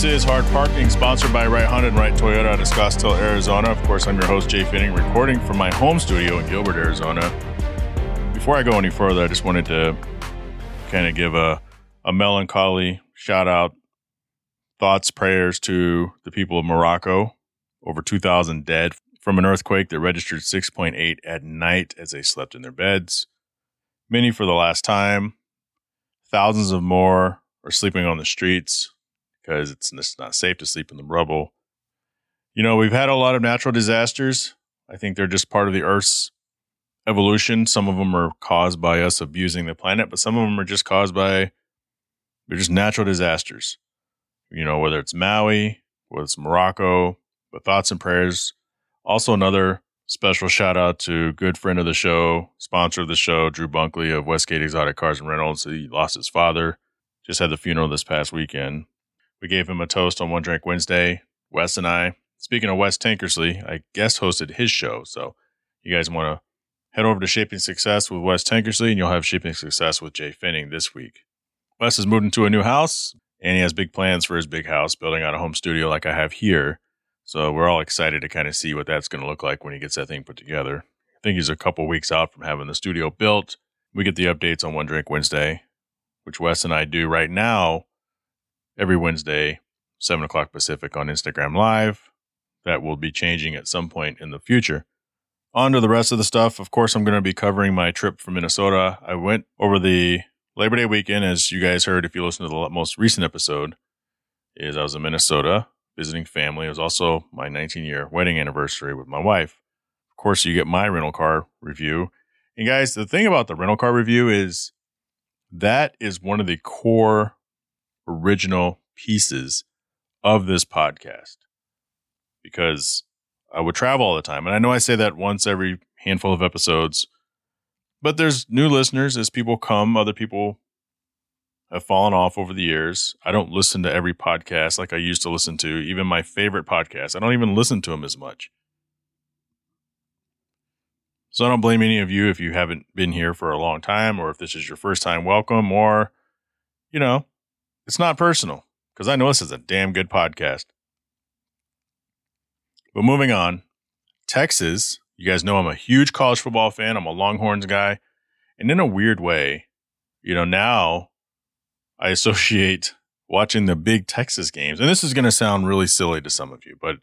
This is Hard Parking, sponsored by Right Honda and Right Toyota out of Scottsdale, Arizona. Of course, I'm your host, Jhae Pfenning, recording from my home studio in Gilbert, Arizona. Before I go any further, I just wanted to kind of give a, a melancholy shout out, thoughts, prayers to the people of Morocco. Over 2,000 dead from an earthquake that registered 6.8 at night as they slept in their beds. Many for the last time. Thousands of more are sleeping on the streets because it's, not safe to sleep in the rubble. You know, we've had a lot of natural disasters. I think they're just part of the Earth's evolution. Some of them are caused by us abusing the planet, but some of them are just caused by they're just natural disasters. You know, whether it's Maui, whether it's Morocco, but thoughts and prayers. Also, another special shout out to good friend of the show, sponsor of the show, Drew Bunkley of Westgate Exotic Cars and Rentals. He lost his father. Just had the funeral this past weekend. We gave him a toast on One Drink Wednesday. Wes and I, speaking of Wes Tankersley, I guest hosted his show. So you guys want to head over to Shaping Success with Wes Tankersley and you'll have Shaping Success with Jhae Pfenning this week. Wes has moved into a new house and he has big plans for his big house, building out a home studio like I have here. So we're all excited to kind of see what that's going to look like when he gets that thing put together. I think he's a couple weeks out from having the studio built. We get the updates on One Drink Wednesday, which Wes and I do right now every Wednesday, 7 o'clock Pacific on Instagram Live. That will be changing at some point in the future. On to the rest of the stuff. Of course, I'm going to be covering my trip from Minnesota. I went over the Labor Day weekend, as you guys heard if you listened to the most recent episode, is I was in Minnesota visiting family. It was also my 19 year wedding anniversary with my wife. Of course, you get my rental car review. And guys, the thing about the rental car review is that is one of the core original pieces of this podcast because I would travel all the time. And I know I say that once every handful of episodes, but there's new listeners as people come, other people have fallen off over the years. I don't listen to every podcast like I used to listen to, even my favorite podcast. I don't even listen to them as much. So I don't blame any of you if you haven't been here for a long time or if this is your first time welcome or, you know, it's not personal because I know this is a damn good podcast. But moving on, Texas, you guys know I'm a huge college football fan. I'm a Longhorns guy. And in a weird way, you know, now I associate watching the big Texas games. And this is going to sound really silly to some of you, but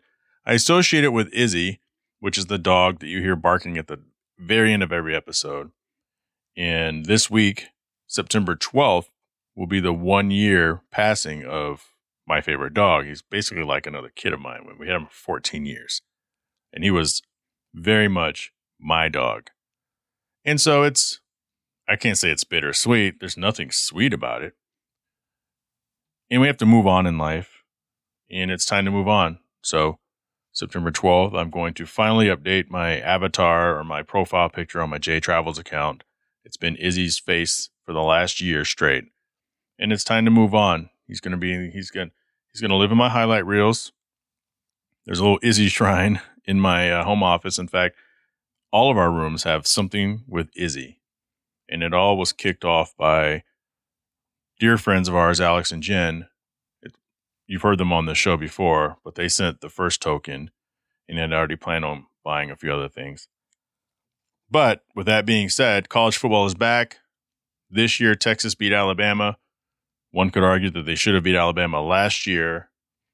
I associate it with Izzy, which is the dog that you hear barking at the very end of every episode. And this week, September 12th, will be the one year passing of my favorite dog. He's basically like another kid of mine. We had him for 14 years, and he was very much my dog. And so it's, I can't say it's bittersweet. There's nothing sweet about it. And we have to move on in life, and it's time to move on. So, September 12th, I'm going to finally update my avatar or my profile picture on my J Travels account. It's been Izzy's face for the last year straight and it's time to move on. He's going to be he's going he's going to live in my highlight reels. There's a little Izzy shrine in my uh, home office. In fact, all of our rooms have something with Izzy, and it all was kicked off by dear friends of ours, Alex and Jen. It, you've heard them on the show before, but they sent the first token, and had already planned on buying a few other things. But with that being said, college football is back. This year, Texas beat Alabama. One could argue that they should have beat Alabama last year.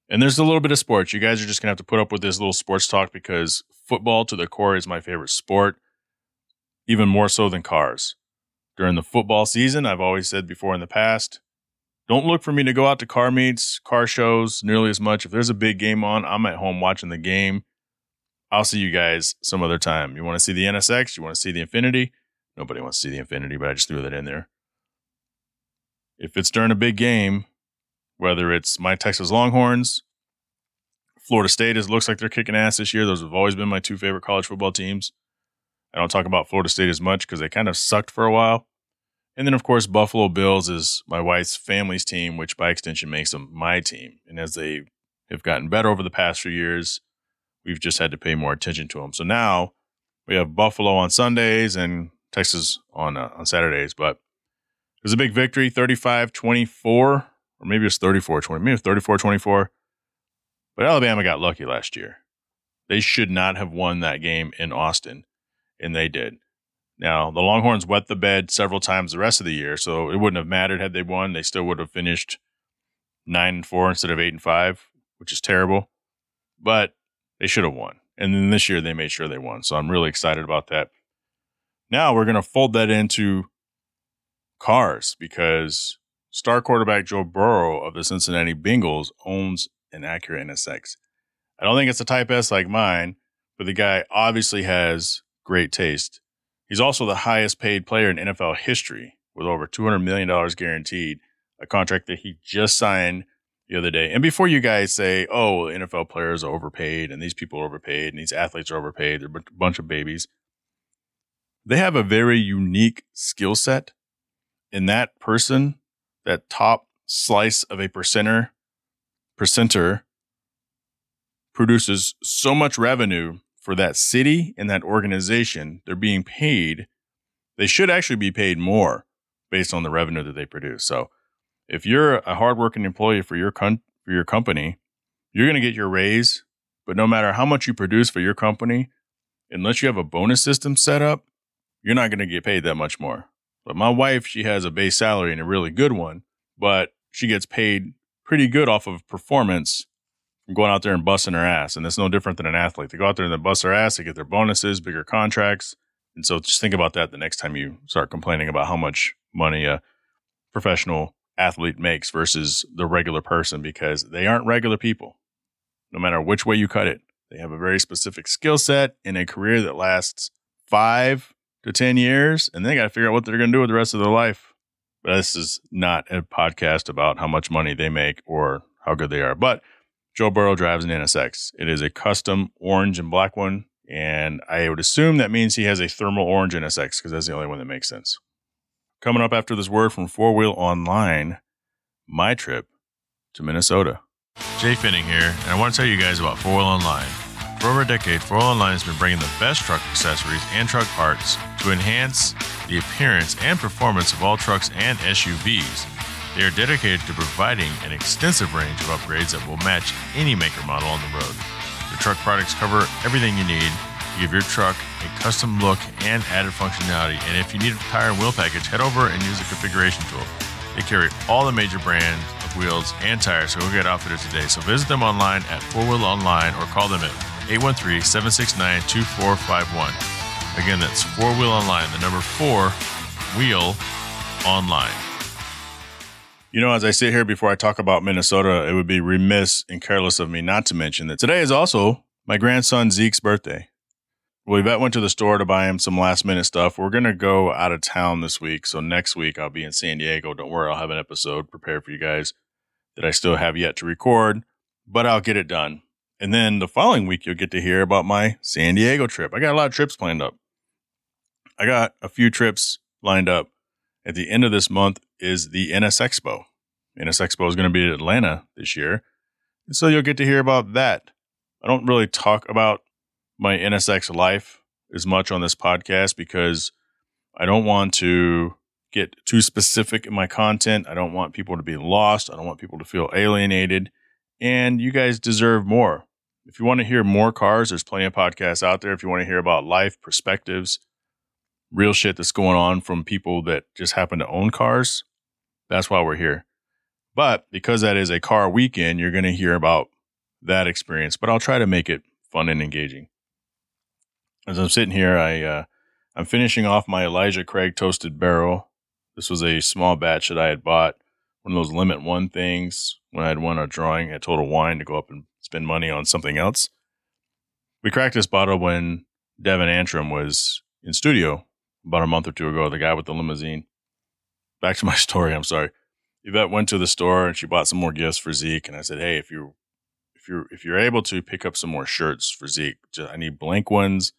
And there's a little bit of sports. You guys are just going to have to put up with this little sports talk because football to the core is my favorite sport, even more so than cars. During the football season, I've always said before in the past, don't look for me to go out to car meets, car shows nearly as much. If there's a big game on, I'm at home watching the game. I'll see you guys some other time. You want to see the NSX? You want to see the Infiniti? Nobody wants to see the Infiniti, but I just threw that in there if it's during a big game, whether it's my Texas Longhorns, Florida State, it looks like they're kicking ass this year. Those have always been my two favorite college football teams. I don't talk about Florida State as much because they kind of sucked for a while. And then, of course, Buffalo Bills is my wife's family's team, which by extension makes them my team. And as they have gotten better over the past few years, we've just had to pay more attention to them. So now we have Buffalo on Sundays and Texas on uh, on Saturdays. But it was a big victory, 35 24, or maybe it was 34 20, maybe 34 24. But Alabama got lucky last year. They should not have won that game in Austin, and they did. Now, the Longhorns wet the bed several times the rest of the year, so it wouldn't have mattered had they won. They still would have finished 9 and 4 instead of 8 and 5, which is terrible. But they should have won. And then this year they made sure they won. So I'm really excited about that. Now we're going to fold that into cars because star quarterback Joe Burrow of the Cincinnati Bengals owns an Acura NSX. I don't think it's a Type S like mine, but the guy obviously has great taste. He's also the highest paid player in NFL history with over $200 million guaranteed, a contract that he just signed the other day. And before you guys say, oh, NFL players are overpaid and these people are overpaid and these athletes are overpaid, they're a bunch of babies. They have a very unique skill set. And that person, that top slice of a percenter, percenter, produces so much revenue for that city and that organization. They're being paid. They should actually be paid more based on the revenue that they produce. So, if you're a hardworking employee for your con- for your company, you're going to get your raise. But no matter how much you produce for your company, unless you have a bonus system set up, you're not going to get paid that much more. But my wife, she has a base salary and a really good one, but she gets paid pretty good off of performance from going out there and busting her ass. And it's no different than an athlete. They go out there and they bust their ass, they get their bonuses, bigger contracts. And so just think about that the next time you start complaining about how much money a professional athlete makes versus the regular person because they aren't regular people. No matter which way you cut it, they have a very specific skill set in a career that lasts five to 10 years, and they got to figure out what they're going to do with the rest of their life. But this is not a podcast about how much money they make or how good they are. But Joe Burrow drives an NSX. It is a custom orange and black one. And I would assume that means he has a thermal orange NSX because that's the only one that makes sense. Coming up after this word from Four Wheel Online, my trip to Minnesota. Jhae Pfenning here, and I want to tell you guys about Four Wheel Online. For over a decade, Four Wheel Online has been bringing the best truck accessories and truck parts to enhance the appearance and performance of all trucks and SUVs. They are dedicated to providing an extensive range of upgrades that will match any maker model on the road. Their truck products cover everything you need to give your truck a custom look and added functionality. And if you need a tire and wheel package, head over and use the configuration tool. They carry all the major brands of wheels and tires, so go get outfitted today. So visit them online at Four Wheel Online or call them at 813 769 2451. Again, that's Four Wheel Online, the number four wheel online. You know, as I sit here before I talk about Minnesota, it would be remiss and careless of me not to mention that today is also my grandson Zeke's birthday. Well, Yvette went to the store to buy him some last minute stuff. We're going to go out of town this week. So next week I'll be in San Diego. Don't worry, I'll have an episode prepared for you guys that I still have yet to record, but I'll get it done. And then the following week, you'll get to hear about my San Diego trip. I got a lot of trips planned up. I got a few trips lined up. At the end of this month is the NSX Expo. NSX Expo is going to be in Atlanta this year. And so you'll get to hear about that. I don't really talk about my NSX life as much on this podcast because I don't want to get too specific in my content. I don't want people to be lost. I don't want people to feel alienated. And you guys deserve more. If you want to hear more cars, there's plenty of podcasts out there. If you want to hear about life, perspectives, real shit that's going on from people that just happen to own cars, that's why we're here. But because that is a car weekend, you're going to hear about that experience. But I'll try to make it fun and engaging as I'm sitting here, I uh, I'm finishing off my Elijah Craig toasted barrel. This was a small batch that I had bought, one of those limit one things when I had won a drawing at Total Wine to go up and spend money on something else. We cracked this bottle when Devin Antrim was in studio about a month or two ago. The guy with the limousine. Back to my story. I'm sorry. Yvette went to the store and she bought some more gifts for Zeke, and I said, "Hey, if you if you're if you're able to pick up some more shirts for Zeke, I need blank ones."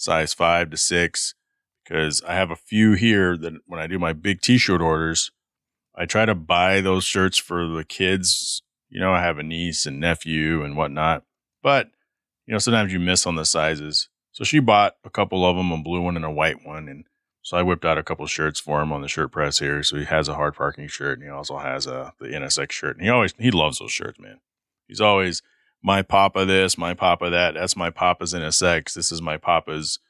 size five to six, because I have a few here that when I do my big t shirt orders, I try to buy those shirts for the kids. You know, I have a niece and nephew and whatnot, but you know, sometimes you miss on the sizes. So she bought a couple of them, a blue one and a white one. And So I whipped out a couple shirts for him on the shirt press here. So he has a hard parking shirt and he also has a the NSX shirt. And he always he loves those shirts, man. He's always my papa this, my papa that. That's my papa's NSX. This is my papa's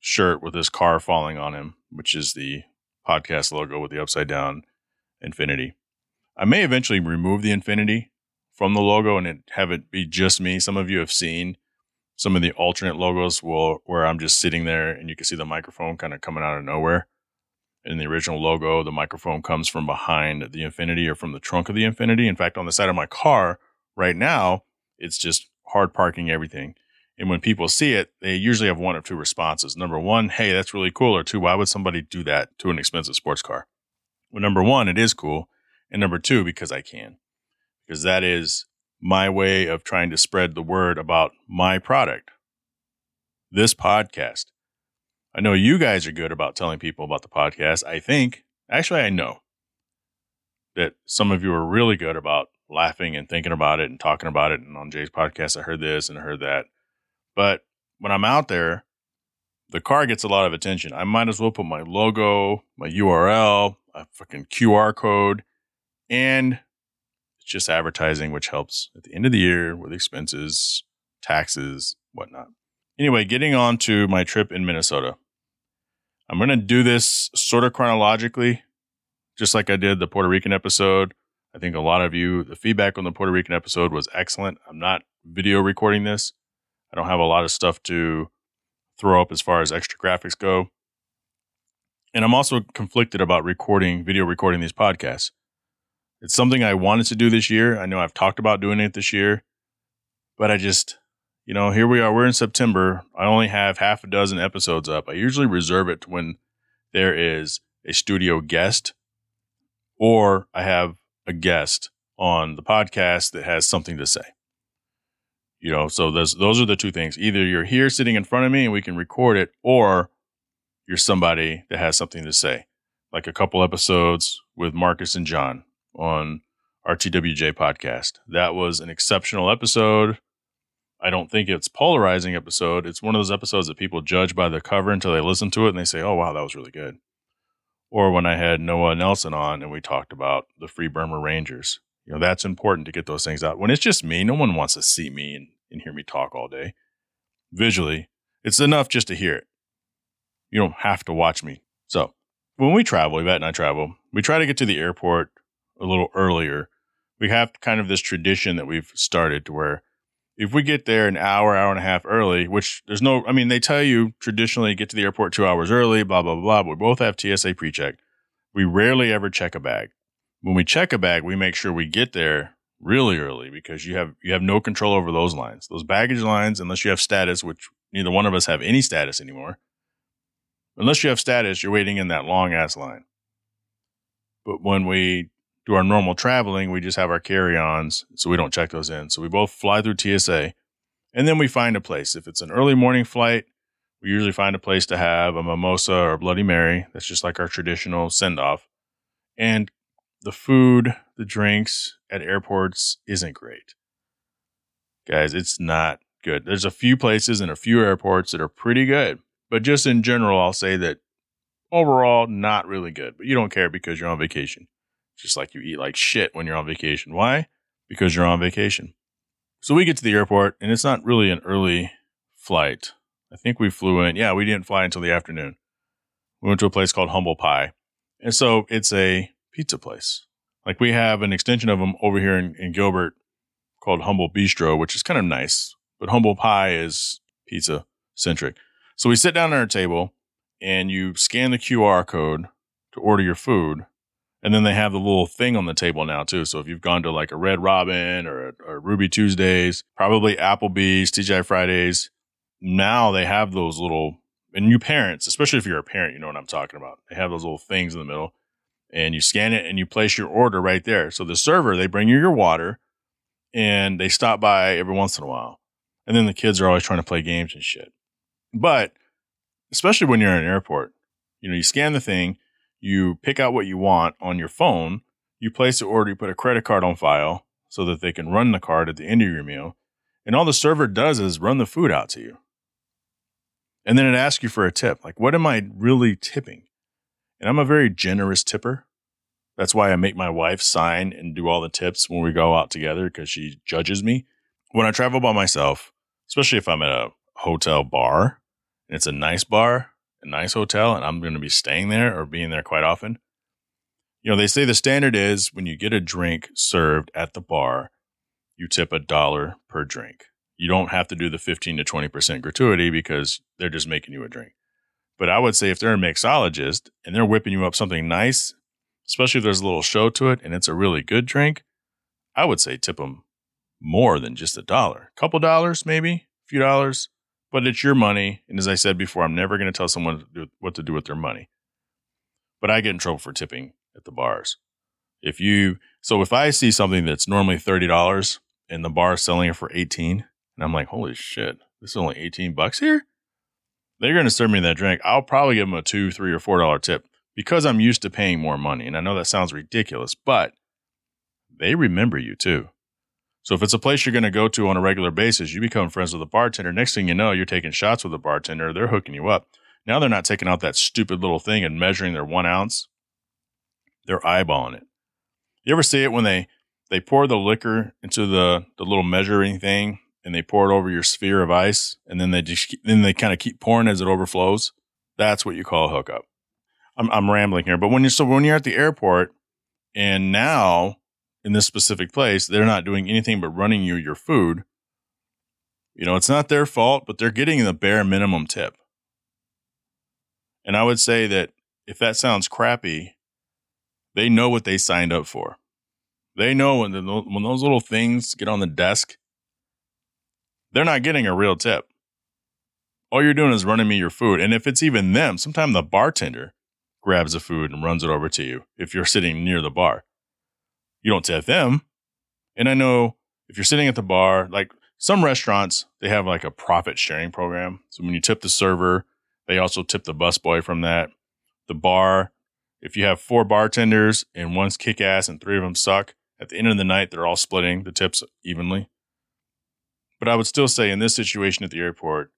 shirt with his car falling on him, which is the podcast logo with the upside down Infiniti. I may eventually remove the Infiniti from the logo and it, have it be just me. Some of you have seen some of the alternate logos will, where I'm just sitting there and you can see the microphone kind of coming out of nowhere. In the original logo, the microphone comes from behind the Infiniti or from the trunk of the Infiniti. In fact, on the side of my car right now, it's just hard parking everything. And when people see it, they usually have one or two responses. Number one, hey, that's really cool. Or two, why would somebody do that to an expensive sports car? Well, number one, it is cool. And number two, because I can. Because that is my way of trying to spread the word about my product, this podcast. I know you guys are good about telling people about the podcast. I think, actually, I know that some of you are really good about laughing and thinking about it and talking about it. And on Jhae's podcast, I heard this and I heard that. But when I'm out there, the car gets a lot of attention. I might as well put my logo, my URL, a fucking QR code, and it's just advertising, which helps at the end of the year with expenses, taxes, whatnot. Anyway, getting on to my trip in Minnesota. I'm going to do this sort of chronologically, just like I did the Puerto Rican episode. I think a lot of you, the feedback on the Puerto Rican episode was excellent. I'm not video recording this. I don't have a lot of stuff to throw up as far as extra graphics go. And I'm also conflicted about recording, video recording these podcasts. It's something I wanted to do this year. I know I've talked about doing it this year, but I just, you know, here we are. We're in September. I only have half a dozen episodes up. I usually reserve it when there is a studio guest or I have a guest on the podcast that has something to say. You know, so those those are the two things. Either you're here sitting in front of me and we can record it, or you're somebody that has something to say. Like a couple episodes with Marcus and John on RTWJ podcast. That was an exceptional episode. I don't think it's polarizing episode. It's one of those episodes that people judge by the cover until they listen to it and they say, "Oh wow, that was really good." Or when I had Noah Nelson on and we talked about the Free Burma Rangers. You know, that's important to get those things out. When it's just me, no one wants to see me and, and hear me talk all day. Visually, it's enough just to hear it. You don't have to watch me. So when we travel, Yvette and I travel, we try to get to the airport a little earlier, we have kind of this tradition that we've started to where if we get there an hour, hour and a half early, which there's no, I mean, they tell you traditionally get to the airport two hours early, blah, blah, blah, but we both have TSA pre check. We rarely ever check a bag. When we check a bag, we make sure we get there really early because you have, you have no control over those lines. Those baggage lines, unless you have status, which neither one of us have any status anymore. Unless you have status, you're waiting in that long ass line. But when we do our normal traveling, we just have our carry ons, so we don't check those in. So we both fly through TSA and then we find a place. If it's an early morning flight, we usually find a place to have a mimosa or a Bloody Mary. That's just like our traditional send off. And the food, the drinks at airports isn't great. Guys, it's not good. There's a few places and a few airports that are pretty good, but just in general, I'll say that overall, not really good. But you don't care because you're on vacation just like you eat like shit when you're on vacation. Why? Because you're on vacation. So we get to the airport and it's not really an early flight. I think we flew in. Yeah, we didn't fly until the afternoon. We went to a place called Humble Pie. And so it's a pizza place. Like we have an extension of them over here in, in Gilbert called Humble Bistro, which is kind of nice, but Humble Pie is pizza centric. So we sit down at our table and you scan the QR code to order your food. And then they have the little thing on the table now too. So if you've gone to like a Red Robin or, or Ruby Tuesdays, probably Applebee's, TGI Fridays, now they have those little, and you parents, especially if you're a parent, you know what I'm talking about. They have those little things in the middle and you scan it and you place your order right there. So the server, they bring you your water and they stop by every once in a while. And then the kids are always trying to play games and shit. But especially when you're in an airport, you know, you scan the thing, you pick out what you want on your phone, you place the order, you put a credit card on file so that they can run the card at the end of your meal. And all the server does is run the food out to you. And then it asks you for a tip. Like, what am I really tipping? And I'm a very generous tipper. That's why I make my wife sign and do all the tips when we go out together because she judges me. When I travel by myself, especially if I'm at a hotel bar and it's a nice bar, a nice hotel, and I'm going to be staying there or being there quite often, you know, they say the standard is when you get a drink served at the bar, you tip a dollar per drink. You don't have to do the 15 to 20% gratuity because they're just making you a drink. But I would say if they're a mixologist and they're whipping you up something nice, especially if there's a little show to it and it's a really good drink, I would say tip them more than just a dollar. A couple dollars, maybe, a few dollars, but it's your money. And as I said before, I'm never going to tell someone what to do with their money. But I get in trouble for tipping at the bars. If you, so if I see something that's normally $30 and the bar is selling it for 18, and I'm like, holy shit, this is only 18 bucks here? They're going to serve me that drink. I'll probably give them a two, three, or four dollar tip because I'm used to paying more money. And I know that sounds ridiculous, but they remember you too. So if it's a place you're going to go to on a regular basis, you become friends with the bartender. Next thing you know, you're taking shots with the bartender. They're hooking you up. Now they're not taking out that stupid little thing and measuring their one ounce. They're eyeballing it. You ever see it when they they pour the liquor into the the little measuring thing and they pour it over your sphere of ice and then they just then they kind of keep pouring as it overflows? That's what you call a hookup. I'm I'm rambling here, but when you're so when you're at the airport and now in this specific place, they're not doing anything but running you your food. You know, it's not their fault, but they're getting the bare minimum tip. And I would say that if that sounds crappy, they know what they signed up for. They know when, the, when those little things get on the desk, they're not getting a real tip. All you're doing is running me your food. And if it's even them, sometimes the bartender grabs the food and runs it over to you if you're sitting near the bar. You don't tip them. And I know if you're sitting at the bar, like some restaurants, they have like a profit sharing program. So when you tip the server, they also tip the busboy from that. The bar, if you have four bartenders and one's kick ass and three of them suck, at the end of the night, they're all splitting the tips evenly. But I would still say in this situation at the airport,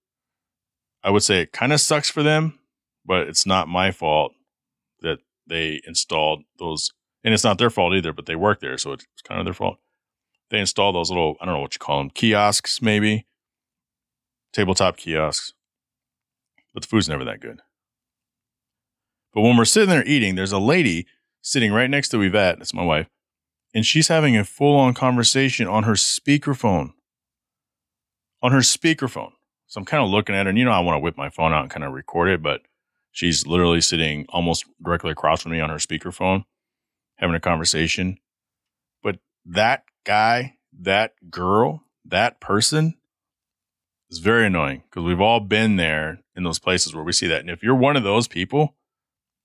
I would say it kind of sucks for them, but it's not my fault that they installed those. And it's not their fault either, but they work there. So it's kind of their fault. They install those little, I don't know what you call them, kiosks, maybe, tabletop kiosks. But the food's never that good. But when we're sitting there eating, there's a lady sitting right next to Yvette. That's my wife. And she's having a full on conversation on her speakerphone. On her speakerphone. So I'm kind of looking at her, and you know, I want to whip my phone out and kind of record it, but she's literally sitting almost directly across from me on her speakerphone, having a conversation. But that guy, that girl, that person is very annoying because we've all been there in those places where we see that. And if you're one of those people,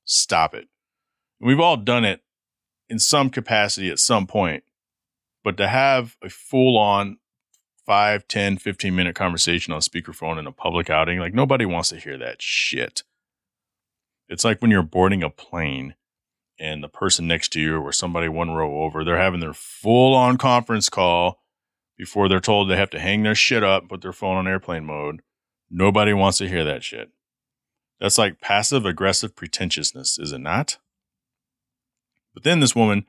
stop it. We've all done it in some capacity at some point, but to have a full on 5, 10, 15 minute conversation on speakerphone in a public outing, like nobody wants to hear that shit. It's like when you're boarding a plane and the person next to you or somebody one row over, they're having their full on conference call before they're told they have to hang their shit up, put their phone on airplane mode. Nobody wants to hear that shit. That's like passive aggressive pretentiousness, is it not? But then this woman,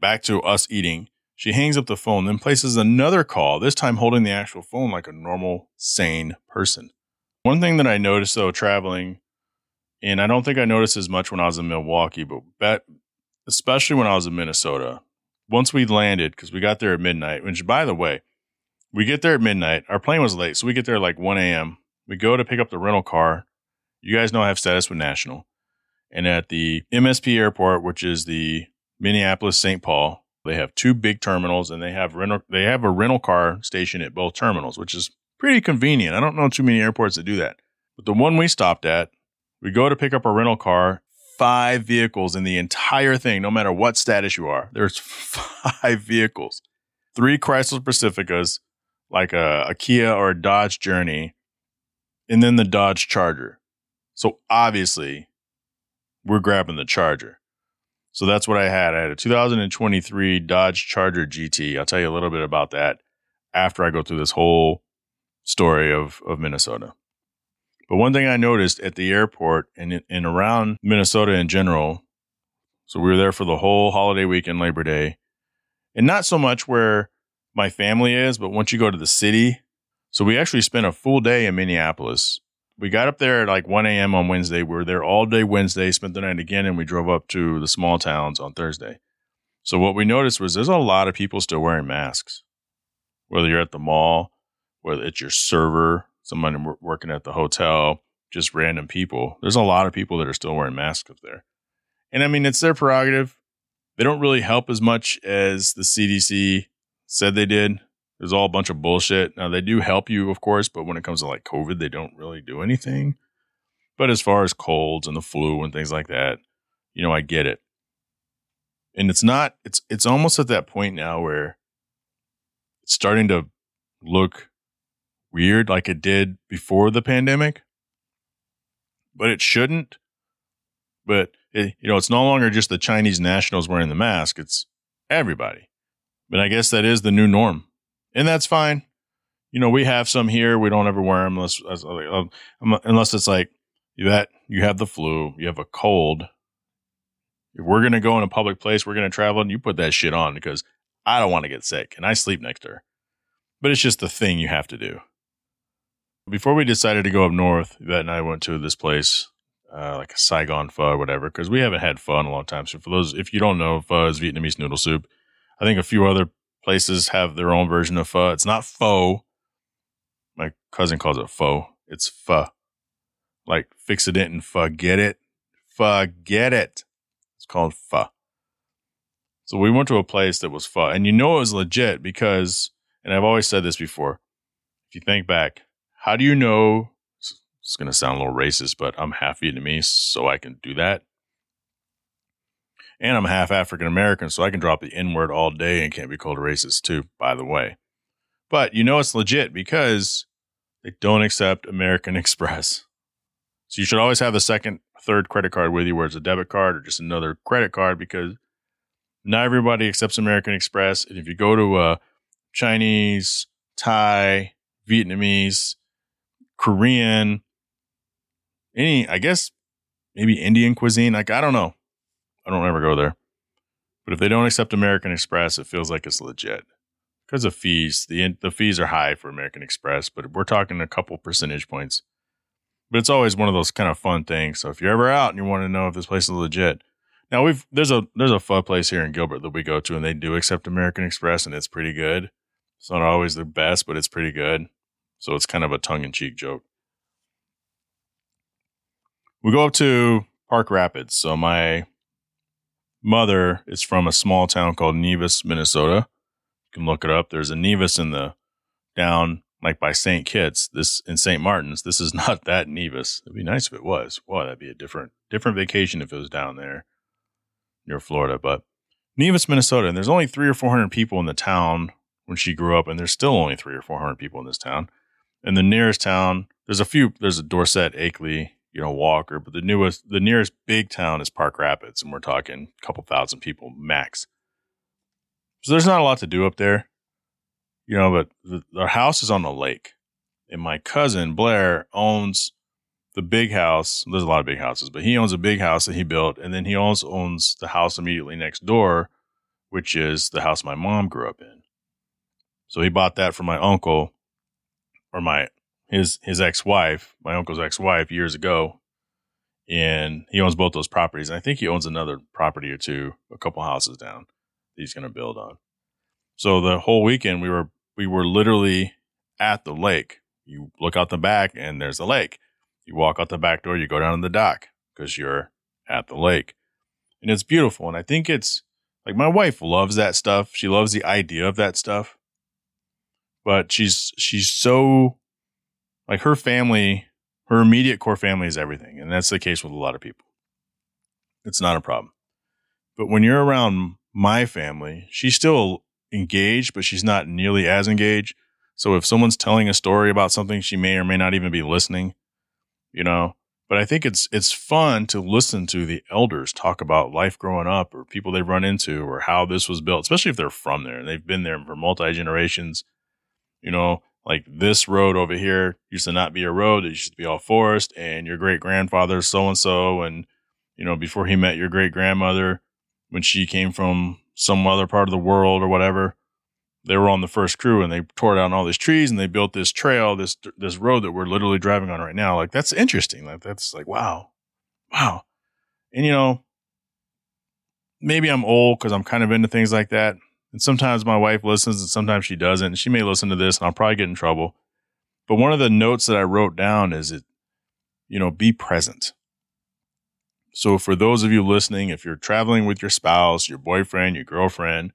back to us eating, she hangs up the phone, then places another call, this time holding the actual phone like a normal, sane person. One thing that I noticed though, traveling, and I don't think I noticed as much when I was in Milwaukee, but especially when I was in Minnesota, once we landed, because we got there at midnight, which by the way, we get there at midnight. Our plane was late, so we get there like 1 a.m. We go to pick up the rental car you guys know I have status with National. And at the MSP airport, which is the Minneapolis St. Paul, they have two big terminals and they have rental they have a rental car station at both terminals, which is pretty convenient. I don't know too many airports that do that. But the one we stopped at, we go to pick up a rental car, five vehicles in the entire thing, no matter what status you are. There's five vehicles. Three Chrysler Pacificas, like a, a Kia or a Dodge Journey, and then the Dodge Charger. So obviously, we're grabbing the Charger. So that's what I had. I had a 2023 Dodge Charger GT. I'll tell you a little bit about that after I go through this whole story of, of Minnesota. But one thing I noticed at the airport and and around Minnesota in general, so we were there for the whole holiday weekend, Labor Day, and not so much where my family is, but once you go to the city. So we actually spent a full day in Minneapolis. We got up there at like 1 a.m. on Wednesday. We were there all day Wednesday, spent the night again, and we drove up to the small towns on Thursday. So what we noticed was there's a lot of people still wearing masks, whether you're at the mall, whether it's your server, someone working at the hotel, just random people. There's a lot of people that are still wearing masks up there. And I mean, it's their prerogative. They don't really help as much as the CDC said they did. There's all a bunch of bullshit. Now, they do help you, of course, but when it comes to like COVID, they don't really do anything. But as far as colds and the flu and things like that, you know, I get it and it's not it's it's almost at that point now where it's starting to look weird like it did before the pandemic but it shouldn't but it, you know it's no longer just the chinese nationals wearing the mask it's everybody but i guess that is the new norm and that's fine you know we have some here we don't ever wear them unless uh, um, um, unless it's like that you have the flu you have a cold if we're going to go in a public place, we're going to travel, and you put that shit on because I don't want to get sick and I sleep next to her. But it's just the thing you have to do. Before we decided to go up north, Yvette and I went to this place, uh, like a Saigon pho or whatever, because we haven't had pho in a long time. So for those, if you don't know, pho is Vietnamese noodle soup. I think a few other places have their own version of pho. It's not pho. My cousin calls it pho. It's pho. Like fix it and forget it. Forget it It's called pho. So we went to a place that was pho, and you know it was legit because, and I've always said this before. If you think back, how do you know? It's going to sound a little racist, but I'm half Vietnamese, so I can do that. And I'm half African American, so I can drop the N word all day and can't be called a racist too, by the way. But you know it's legit because they don't accept American Express. So you should always have the second third credit card with you, where it's a debit card or just another credit card, because not everybody accepts American Express. And if you go to a Chinese, Thai, Vietnamese, Korean, any, I guess maybe Indian cuisine, like I don't know. I don't ever go there. But if they don't accept American Express, it feels like it's legit because of fees. The the fees are high for American Express, but we're talking a couple percentage points but it's always one of those kind of fun things. So if you're ever out and you want to know if this place is legit, now we've there's a there's a fun place here in Gilbert that we go to, and they do accept American Express, and it's pretty good. It's not always the best, but it's pretty good. So it's kind of a tongue in cheek joke. We go up to Park Rapids. So my mother is from a small town called Nevis, Minnesota. You can look it up. There's a Nevis in the down like by St. Kitts, this in St. Martin's, this is not that Nevis. It'd be nice if it was. Wow, that'd be a different different vacation if it was down there near Florida. But Nevis, Minnesota, and there's only three or four hundred people in the town when she grew up, and there's still only three or four hundred people in this town. And the nearest town, there's a few. There's a Dorset, Akeley, you know, Walker, but the newest, the nearest big town is Park Rapids, and we're talking a couple thousand people max. So there's not a lot to do up there you know, but the, our house is on the lake, and my cousin Blair owns the big house. There's a lot of big houses, but he owns a big house that he built, and then he also owns the house immediately next door, which is the house my mom grew up in. So he bought that from my uncle, or my his his ex wife, my uncle's ex wife, years ago, and he owns both those properties. And I think he owns another property or two, a couple houses down that he's going to build on. So the whole weekend we were we were literally at the lake. You look out the back and there's a lake. You walk out the back door, you go down to the dock because you're at the lake. And it's beautiful. And I think it's like my wife loves that stuff. She loves the idea of that stuff. But she's she's so like her family, her immediate core family is everything. And that's the case with a lot of people. It's not a problem. But when you're around my family, she's still engaged, but she's not nearly as engaged. So if someone's telling a story about something, she may or may not even be listening, you know. But I think it's it's fun to listen to the elders talk about life growing up or people they've run into or how this was built, especially if they're from there and they've been there for multi generations. You know, like this road over here used to not be a road; it used to be all forest. And your great grandfather, so and so, and you know, before he met your great grandmother, when she came from some other part of the world or whatever, they were on the first crew and they tore down all these trees and they built this trail, this this road that we're literally driving on right now. Like that's interesting. Like that's like wow, wow. And you know, maybe I'm old because I'm kind of into things like that. And sometimes my wife listens and sometimes she doesn't. And she may listen to this and I'll probably get in trouble. But one of the notes that I wrote down is it, you know, be present. So for those of you listening, if you're traveling with your spouse, your boyfriend, your girlfriend,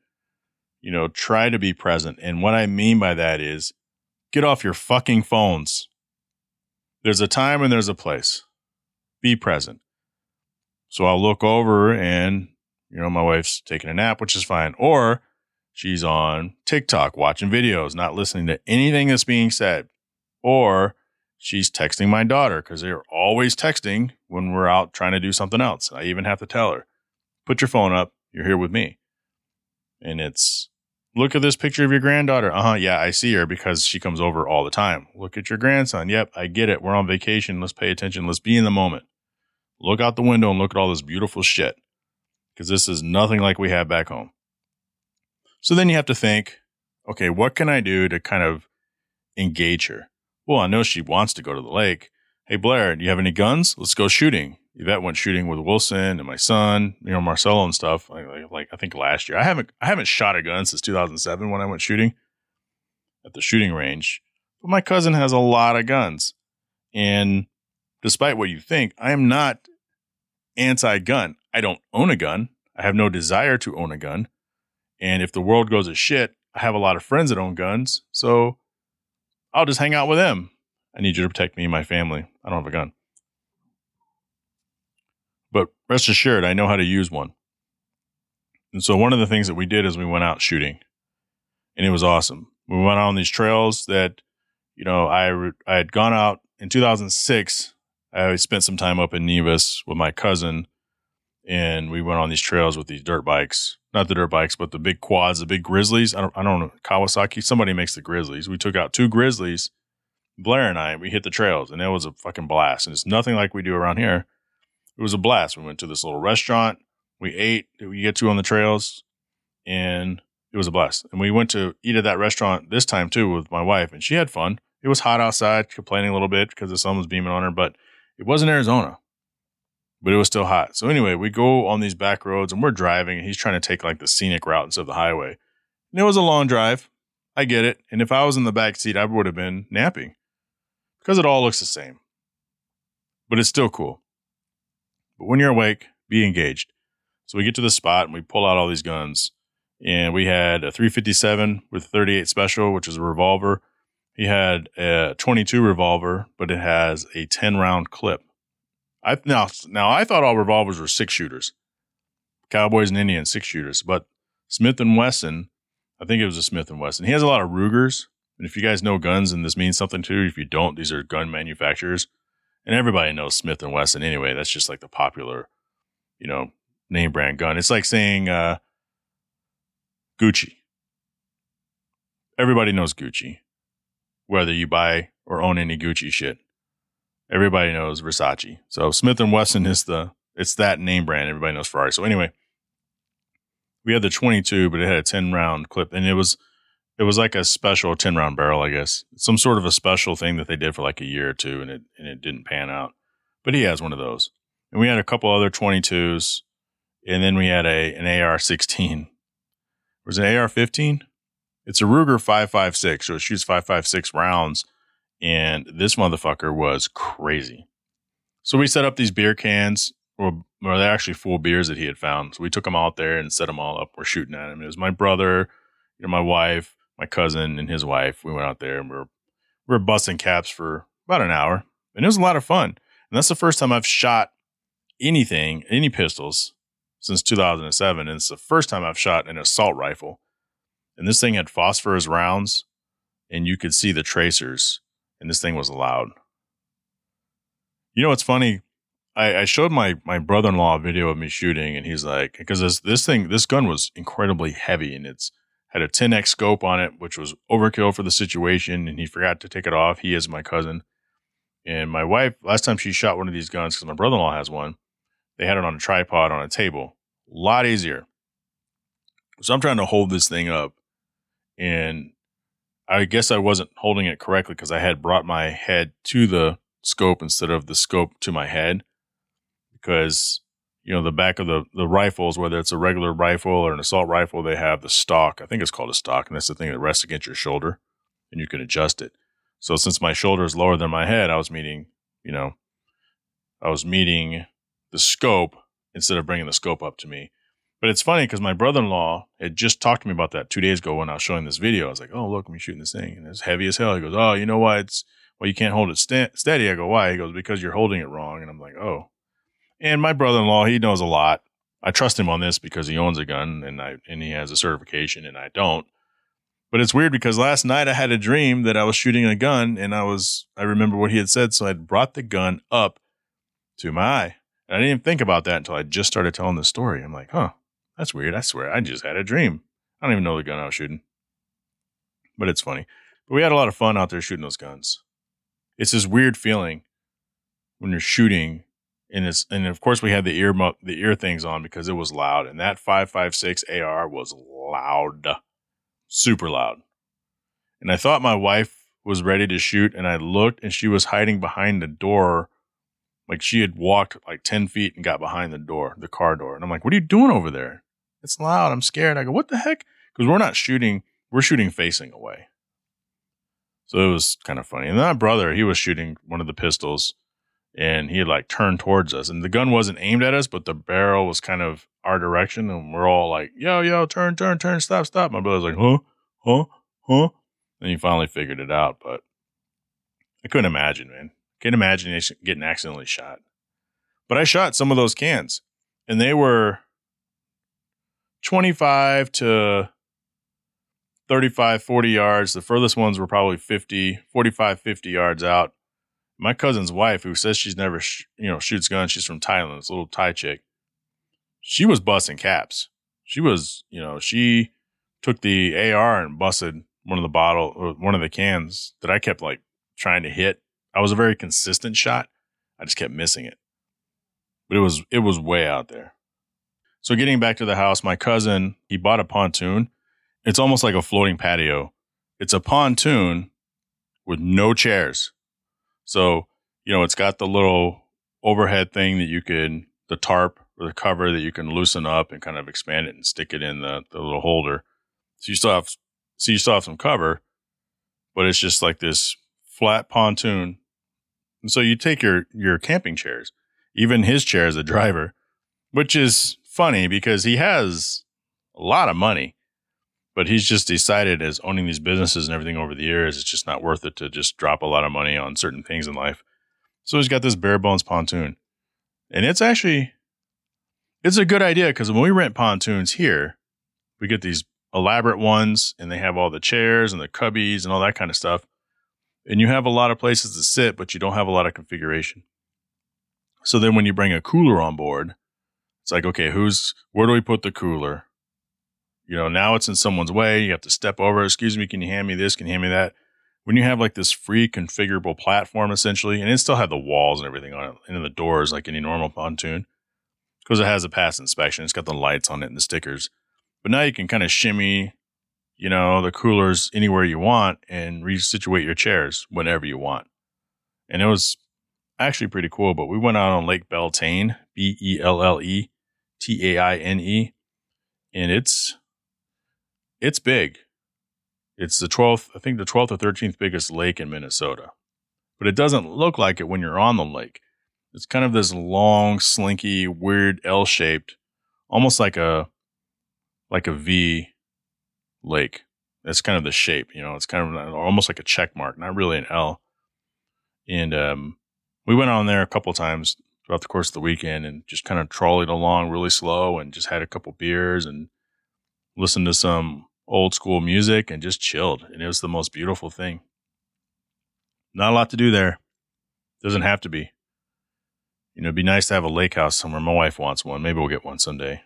you know, try to be present. And what I mean by that is get off your fucking phones. There's a time and there's a place. Be present. So I'll look over and, you know, my wife's taking a nap, which is fine. Or she's on TikTok watching videos, not listening to anything that's being said. Or she's texting my daughter because they're always texting when we're out trying to do something else. I even have to tell her, put your phone up. You're here with me. And it's, look at this picture of your granddaughter. Uh huh. Yeah, I see her because she comes over all the time. Look at your grandson. Yep, I get it. We're on vacation. Let's pay attention. Let's be in the moment. Look out the window and look at all this beautiful shit because this is nothing like we have back home. So then you have to think, okay, what can I do to kind of engage her? Well, I know she wants to go to the lake. Hey, Blair, do you have any guns? Let's go shooting. Yvette went shooting with Wilson and my son, you know, Marcelo and stuff. Like, like, like, I think last year, I haven't, I haven't shot a gun since 2007 when I went shooting at the shooting range. But my cousin has a lot of guns, and despite what you think, I am not anti-gun. I don't own a gun. I have no desire to own a gun. And if the world goes to shit, I have a lot of friends that own guns, so I'll just hang out with them. I need you to protect me and my family. I don't have a gun. But rest assured, I know how to use one. And so one of the things that we did is we went out shooting, and it was awesome. We went out on these trails that, you know, I I had gone out in 2006. I spent some time up in Nevis with my cousin, and we went on these trails with these dirt bikes. Not the dirt bikes, but the big quads, the big Grizzlies. I don't, I don't know Kawasaki. Somebody makes the Grizzlies. We took out two Grizzlies. Blair and I, we hit the trails, and it was a fucking blast. And it's nothing like we do around here it was a blast. We went to this little restaurant. We ate. We get to on the trails, and it was a blast. And we went to eat at that restaurant this time too with my wife, and she had fun. It was hot outside, complaining a little bit because the sun was beaming on her, but it wasn't Arizona, but it was still hot. So anyway, we go on these back roads, and we're driving, and he's trying to take like the scenic route instead of the highway. And it was a long drive. I get it. And if I was in the back seat, I would have been napping because it all looks the same. But it's still cool. But when you're awake, be engaged. So we get to the spot and we pull out all these guns. And we had a 357 with 38 special, which is a revolver. He had a 22 revolver, but it has a 10 round clip. I now now I thought all revolvers were six shooters, Cowboys and Indians six shooters, but Smith and Wesson, I think it was a Smith and Wesson. He has a lot of Rugers, and if you guys know guns and this means something to you, if you don't, these are gun manufacturers and everybody knows Smith and Wesson anyway. That's just like the popular, you know, name brand gun. It's like saying uh, Gucci. Everybody knows Gucci, whether you buy or own any Gucci shit. Everybody knows Versace. So Smith and Wesson is the it's that name brand. Everybody knows Ferrari. So anyway, we had the 22, but it had a 10 round clip, and it was it was like a special 10 round barrel, I guess. Some sort of a special thing that they did for like a year or two and it and it didn't pan out. But he has one of those. And we had a couple other 22s and then we had a an AR16. Was it an AR15? It's a Ruger 556, so it shoots 556 rounds and this motherfucker was crazy. So we set up these beer cans or, or they're actually full beers that he had found. So we took them out there and set them all up. We're shooting at him. It was my brother, you know, my wife, my cousin and his wife. We went out there and we were we were busting caps for about an hour, and it was a lot of fun. And that's the first time I've shot anything, any pistols, since 2007. And it's the first time I've shot an assault rifle. And this thing had phosphorus rounds, and you could see the tracers, and this thing was loud. You know what's funny? I, I showed my my brother in law a video of me shooting, and he's like, because this this thing, this gun was incredibly heavy, and it's had a 10x scope on it, which was overkill for the situation, and he forgot to take it off. He is my cousin. And my wife, last time she shot one of these guns, because my brother in law has one, they had it on a tripod on a table. A lot easier. So I'm trying to hold this thing up. And I guess I wasn't holding it correctly because I had brought my head to the scope instead of the scope to my head. Because, you know, the back of the, the rifles, whether it's a regular rifle or an assault rifle, they have the stock. I think it's called a stock. And that's the thing that rests against your shoulder and you can adjust it. So since my shoulder is lower than my head, I was meeting, you know, I was meeting the scope instead of bringing the scope up to me. But it's funny because my brother in law had just talked to me about that two days ago when I was showing this video. I was like, oh, look, I'm shooting this thing. And it's heavy as hell. He goes, oh, you know why it's, well, you can't hold it st- steady. I go, why? He goes, because you're holding it wrong. And I'm like, oh. And my brother in law, he knows a lot. I trust him on this because he owns a gun and I and he has a certification and I don't. But it's weird because last night I had a dream that I was shooting a gun and I was I remember what he had said, so I brought the gun up to my eye. And I didn't even think about that until I just started telling the story. I'm like, huh, that's weird. I swear I just had a dream. I don't even know the gun I was shooting. But it's funny. But we had a lot of fun out there shooting those guns. It's this weird feeling when you're shooting and it's and of course we had the ear the ear things on because it was loud and that 556 AR was loud super loud. And I thought my wife was ready to shoot, and I looked and she was hiding behind the door. Like she had walked like 10 feet and got behind the door, the car door. And I'm like, what are you doing over there? It's loud. I'm scared. I go, what the heck? Because we're not shooting, we're shooting facing away. So it was kind of funny. And then my brother, he was shooting one of the pistols and he had like turned towards us. And the gun wasn't aimed at us, but the barrel was kind of our direction. And we're all like, yo, yo, turn, turn, turn, stop, stop. My brother's like, huh, huh, huh. And he finally figured it out. But I couldn't imagine, man. Can't imagine getting accidentally shot. But I shot some of those cans and they were 25 to 35, 40 yards. The furthest ones were probably 50, 45, 50 yards out my cousin's wife, who says she's never, sh- you know, shoots guns. She's from Thailand. This little Thai chick. She was busting caps. She was, you know, she took the AR and busted one of the bottle or one of the cans that I kept like trying to hit. I was a very consistent shot. I just kept missing it. But it was it was way out there. So getting back to the house, my cousin, he bought a pontoon. It's almost like a floating patio. It's a pontoon with no chairs. So, you know, it's got the little overhead thing that you can, the tarp or the cover that you can loosen up and kind of expand it and stick it in the, the little holder. So you still have, so you still have some cover, but it's just like this flat pontoon. And so you take your, your camping chairs, even his chair as a driver, which is funny because he has a lot of money but he's just decided as owning these businesses and everything over the years, it's just not worth it to just drop a lot of money on certain things in life. So he's got this bare bones pontoon. And it's actually it's a good idea because when we rent pontoons here, we get these elaborate ones and they have all the chairs and the cubbies and all that kind of stuff. And you have a lot of places to sit, but you don't have a lot of configuration. So then when you bring a cooler on board, it's like, okay, who's where do we put the cooler? You know, now it's in someone's way. You have to step over. Excuse me, can you hand me this? Can you hand me that? When you have like this free configurable platform essentially, and it still had the walls and everything on it, and the doors like any normal pontoon, because it has a pass inspection. It's got the lights on it and the stickers. But now you can kind of shimmy, you know, the coolers anywhere you want and resituate your chairs whenever you want. And it was actually pretty cool. But we went out on Lake Belle Taine, B E L L E T A I N E, and it's it's big. It's the 12th, I think the 12th or 13th biggest lake in Minnesota. But it doesn't look like it when you're on the lake. It's kind of this long, slinky, weird L-shaped, almost like a like a V lake. That's kind of the shape, you know. It's kind of almost like a check mark, not really an L. And um, we went on there a couple times throughout the course of the weekend and just kind of trolleyed along really slow and just had a couple beers and listened to some old school music and just chilled. And it was the most beautiful thing. Not a lot to do there. Doesn't have to be. You know, it'd be nice to have a lake house somewhere. My wife wants one. Maybe we'll get one someday.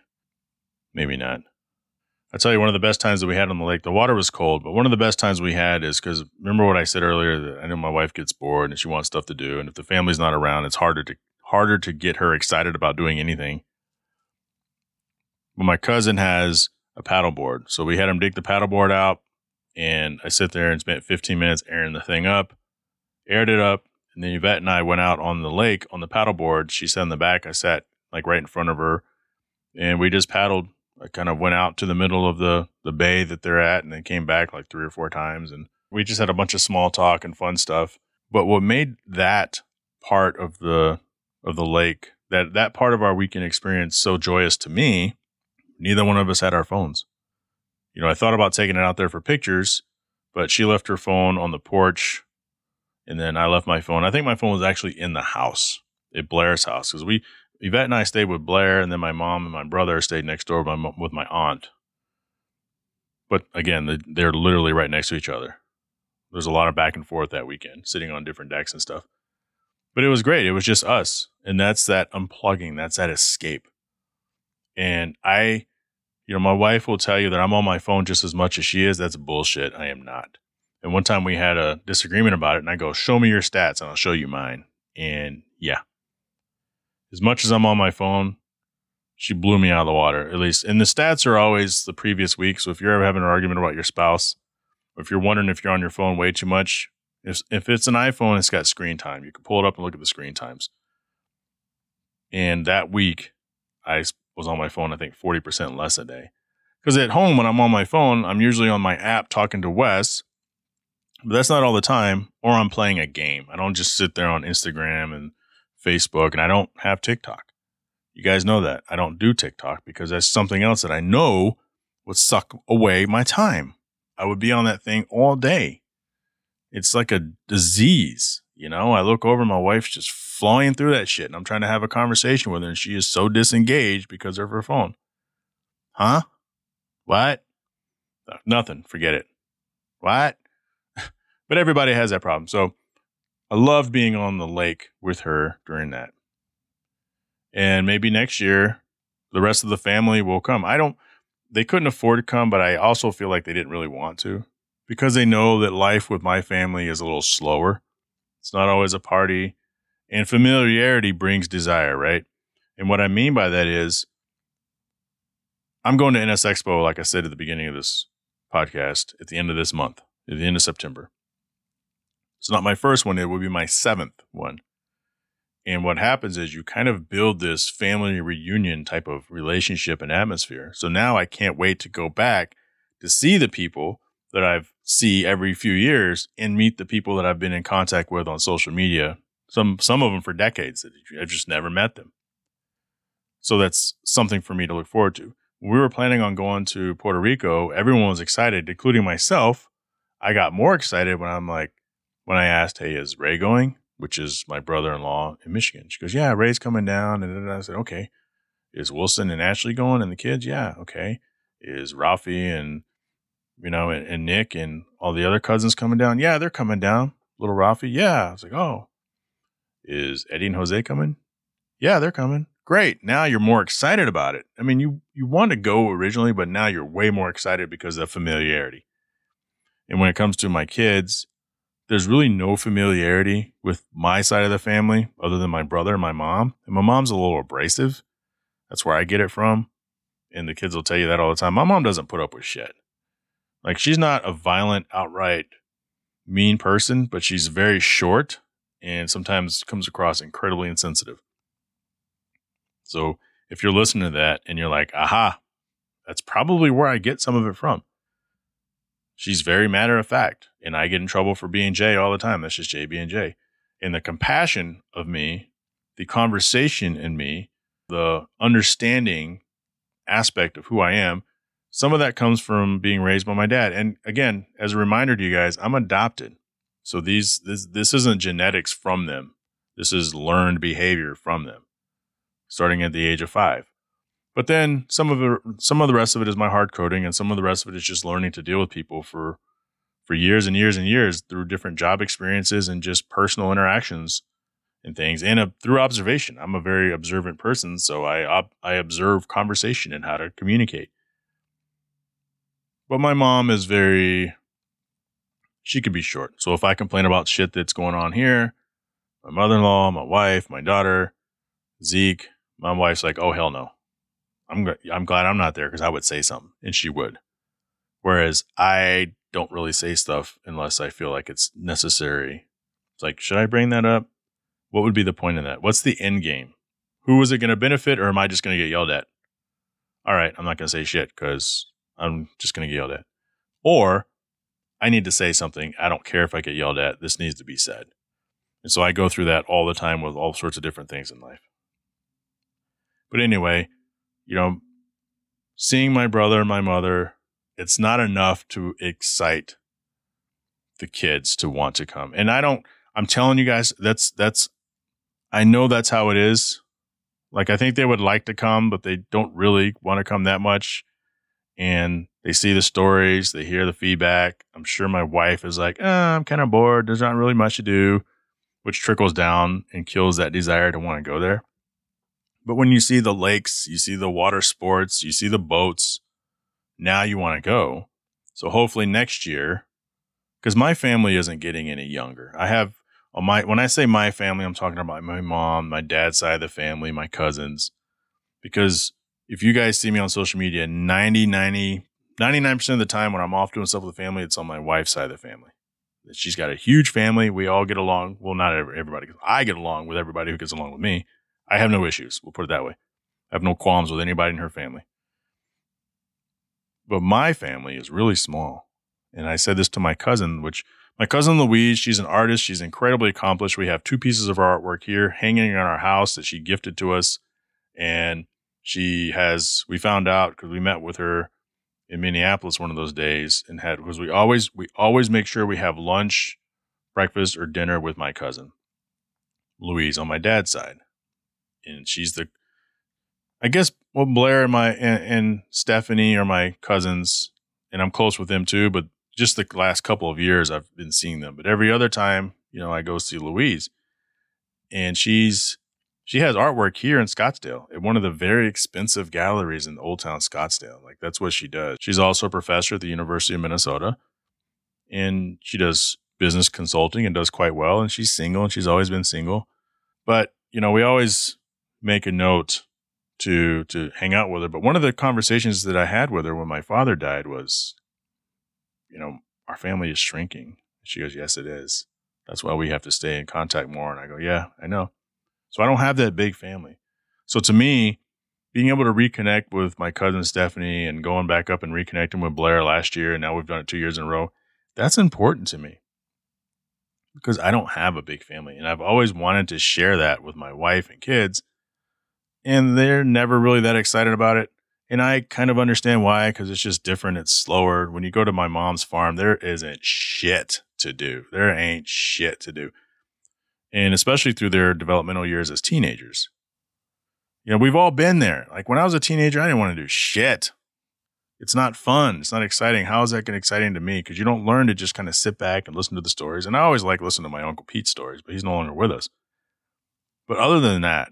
Maybe not. I tell you, one of the best times that we had on the lake, the water was cold, but one of the best times we had is because remember what I said earlier I know my wife gets bored and she wants stuff to do, and if the family's not around, it's harder to harder to get her excited about doing anything. But my cousin has a paddleboard, so we had him dig the paddleboard out, and I sit there and spent 15 minutes airing the thing up, aired it up, and then Yvette and I went out on the lake on the paddleboard. She sat in the back, I sat like right in front of her, and we just paddled I kind of went out to the middle of the the bay that they're at and then came back like three or four times and we just had a bunch of small talk and fun stuff. But what made that part of the of the lake that that part of our weekend experience so joyous to me, neither one of us had our phones. You know, I thought about taking it out there for pictures, but she left her phone on the porch and then I left my phone. I think my phone was actually in the house at Blair's house because we Yvette and I stayed with Blair, and then my mom and my brother stayed next door with my, with my aunt. But again, they're literally right next to each other. There's a lot of back and forth that weekend, sitting on different decks and stuff. But it was great. It was just us. And that's that unplugging, that's that escape. And I, you know, my wife will tell you that I'm on my phone just as much as she is. That's bullshit. I am not. And one time we had a disagreement about it, and I go, Show me your stats, and I'll show you mine. And yeah, as much as I'm on my phone, she blew me out of the water, at least. And the stats are always the previous week. So if you're ever having an argument about your spouse, or if you're wondering if you're on your phone way too much, if, if it's an iPhone, it's got screen time. You can pull it up and look at the screen times. And that week, I was on my phone, I think 40% less a day. Because at home, when I'm on my phone, I'm usually on my app talking to Wes, but that's not all the time, or I'm playing a game. I don't just sit there on Instagram and Facebook, and I don't have TikTok. You guys know that. I don't do TikTok because that's something else that I know would suck away my time. I would be on that thing all day. It's like a disease. You know, I look over, my wife's just flying through that shit, and I'm trying to have a conversation with her, and she is so disengaged because of her phone. Huh? What? Uh, nothing. Forget it. What? but everybody has that problem. So I loved being on the lake with her during that. And maybe next year, the rest of the family will come. I don't, they couldn't afford to come, but I also feel like they didn't really want to because they know that life with my family is a little slower. It's not always a party. And familiarity brings desire, right? And what I mean by that is, I'm going to NSX Expo, like I said at the beginning of this podcast, at the end of this month, at the end of September. It's not my first one, it will be my seventh one. And what happens is you kind of build this family reunion type of relationship and atmosphere. So now I can't wait to go back to see the people that I've see every few years and meet the people that I've been in contact with on social media. Some some of them for decades. that I've just never met them. So that's something for me to look forward to. We were planning on going to Puerto Rico, everyone was excited, including myself. I got more excited when I'm like, when I asked, "Hey, is Ray going?" Which is my brother-in-law in Michigan. She goes, "Yeah, Ray's coming down." And then I said, "Okay." Is Wilson and Ashley going and the kids? Yeah, okay. Is Ralphie and you know and, and Nick and all the other cousins coming down? Yeah, they're coming down. Little Ralphie, yeah. I was like, oh, is Eddie and Jose coming? Yeah, they're coming. Great. Now you're more excited about it. I mean, you you wanted to go originally, but now you're way more excited because of familiarity. And when it comes to my kids, there's really no familiarity with my side of the family other than my brother and my mom. And my mom's a little abrasive. That's where I get it from. And the kids will tell you that all the time. My mom doesn't put up with shit. Like she's not a violent, outright mean person, but she's very short and sometimes comes across incredibly insensitive. So if you're listening to that and you're like, aha, that's probably where I get some of it from. She's very matter of fact, and I get in trouble for being Jhae all the time. That's just Jhae being Jhae. And the compassion of me, the conversation in me, the understanding aspect of who I am, some of that comes from being raised by my dad. And again, as a reminder to you guys, I'm adopted. So these this this isn't genetics from them. This is learned behavior from them, starting at the age of five. But then some of it, some of the rest of it is my hard coding, and some of the rest of it is just learning to deal with people for for years and years and years through different job experiences and just personal interactions and things, and uh, through observation. I'm a very observant person, so I I observe conversation and how to communicate. But my mom is very, she could be short. So if I complain about shit that's going on here, my mother in law, my wife, my daughter, Zeke, my wife's like, oh, hell no. I'm, I'm glad I'm not there because I would say something and she would. Whereas I don't really say stuff unless I feel like it's necessary. It's like, should I bring that up? What would be the point of that? What's the end game? Who is it going to benefit or am I just going to get yelled at? All right, I'm not going to say shit because I'm just going to get yelled at. Or I need to say something. I don't care if I get yelled at. This needs to be said. And so I go through that all the time with all sorts of different things in life. But anyway, you know, seeing my brother my mother, it's not enough to excite the kids to want to come. And I don't, I'm telling you guys, that's, that's, I know that's how it is. Like, I think they would like to come, but they don't really want to come that much. And they see the stories, they hear the feedback. I'm sure my wife is like, oh, I'm kind of bored. There's not really much to do, which trickles down and kills that desire to want to go there. But when you see the lakes, you see the water sports, you see the boats, now you want to go. So hopefully next year, because my family isn't getting any younger. I have on my when I say my family, I'm talking about my mom, my dad's side of the family, my cousins. Because if you guys see me on social media, 90, 90, 99% of the time when I'm off doing stuff with the family, it's on my wife's side of the family. She's got a huge family. We all get along. Well, not everybody. I get along with everybody who gets along with me. I have no issues. We'll put it that way. I have no qualms with anybody in her family. But my family is really small. And I said this to my cousin, which my cousin Louise, she's an artist. She's incredibly accomplished. We have two pieces of her artwork here hanging in our house that she gifted to us. And she has, we found out because we met with her in Minneapolis one of those days and had, because we always, we always make sure we have lunch, breakfast, or dinner with my cousin, Louise, on my dad's side and she's the I guess well Blair and my and, and Stephanie are my cousins, and I'm close with them too. But just the last couple of years, I've been seeing them. But every other time, you know, I go see Louise, and she's she has artwork here in Scottsdale at one of the very expensive galleries in Old Town Scottsdale. Like that's what she does. She's also a professor at the University of Minnesota, and she does business consulting and does quite well. And she's single, and she's always been single. But you know, we always make a note to to hang out with her. But one of the conversations that I had with her when my father died was, you know, our family is shrinking. She goes, Yes, it is. That's why we have to stay in contact more. And I go, Yeah, I know. So I don't have that big family. So to me, being able to reconnect with my cousin Stephanie and going back up and reconnecting with Blair last year, and now we've done it two years in a row, that's important to me because I don't have a big family. And I've always wanted to share that with my wife and kids and they're never really that excited about it. And I kind of understand why, because it's just different. It's slower. When you go to my mom's farm, there isn't shit to do. There ain't shit to do. And especially through their developmental years as teenagers. You know, we've all been there. Like when I was a teenager, I didn't want to do shit. It's not fun. It's not exciting. How is that exciting to me? Because you don't learn to just kind of sit back and listen to the stories. And I always like listening to my Uncle Pete stories, but he's no longer with us. But other than that,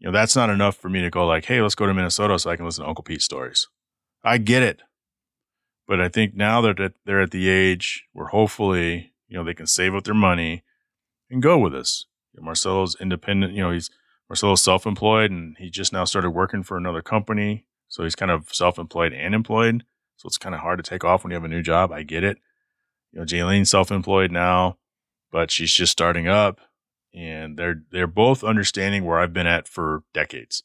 you know, that's not enough for me to go like, hey, let's go to Minnesota so I can listen to Uncle Pete stories. I get it. But I think now that they're at the age where hopefully, you know, they can save up their money go with us. Marcelo's independent, you know, he's Marcelo's self-employed and he just now started working for another company. So he's kind of self-employed and employed. So it's kind of hard to take off when you have a new job. I get it. You know, Jaylene's self-employed now, but she's just starting up and they're they're both understanding where I've been at for decades.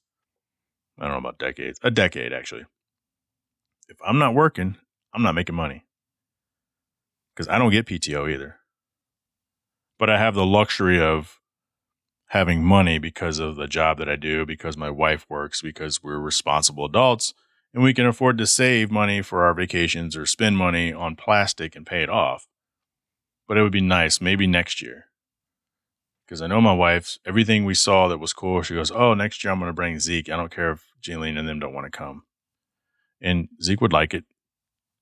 I don't know about decades, a decade actually. If I'm not working, I'm not making money because I don't get PTO either. But I have the luxury of having money because of the job that I do, because my wife works, because we're responsible adults, and we can afford to save money for our vacations or spend money on plastic and pay it off. But it would be nice maybe next year because I know my wife, everything we saw that was cool, she goes, Oh, next year I'm going to bring Zeke. I don't care if Jaylene and them don't want to come. And Zeke would like it.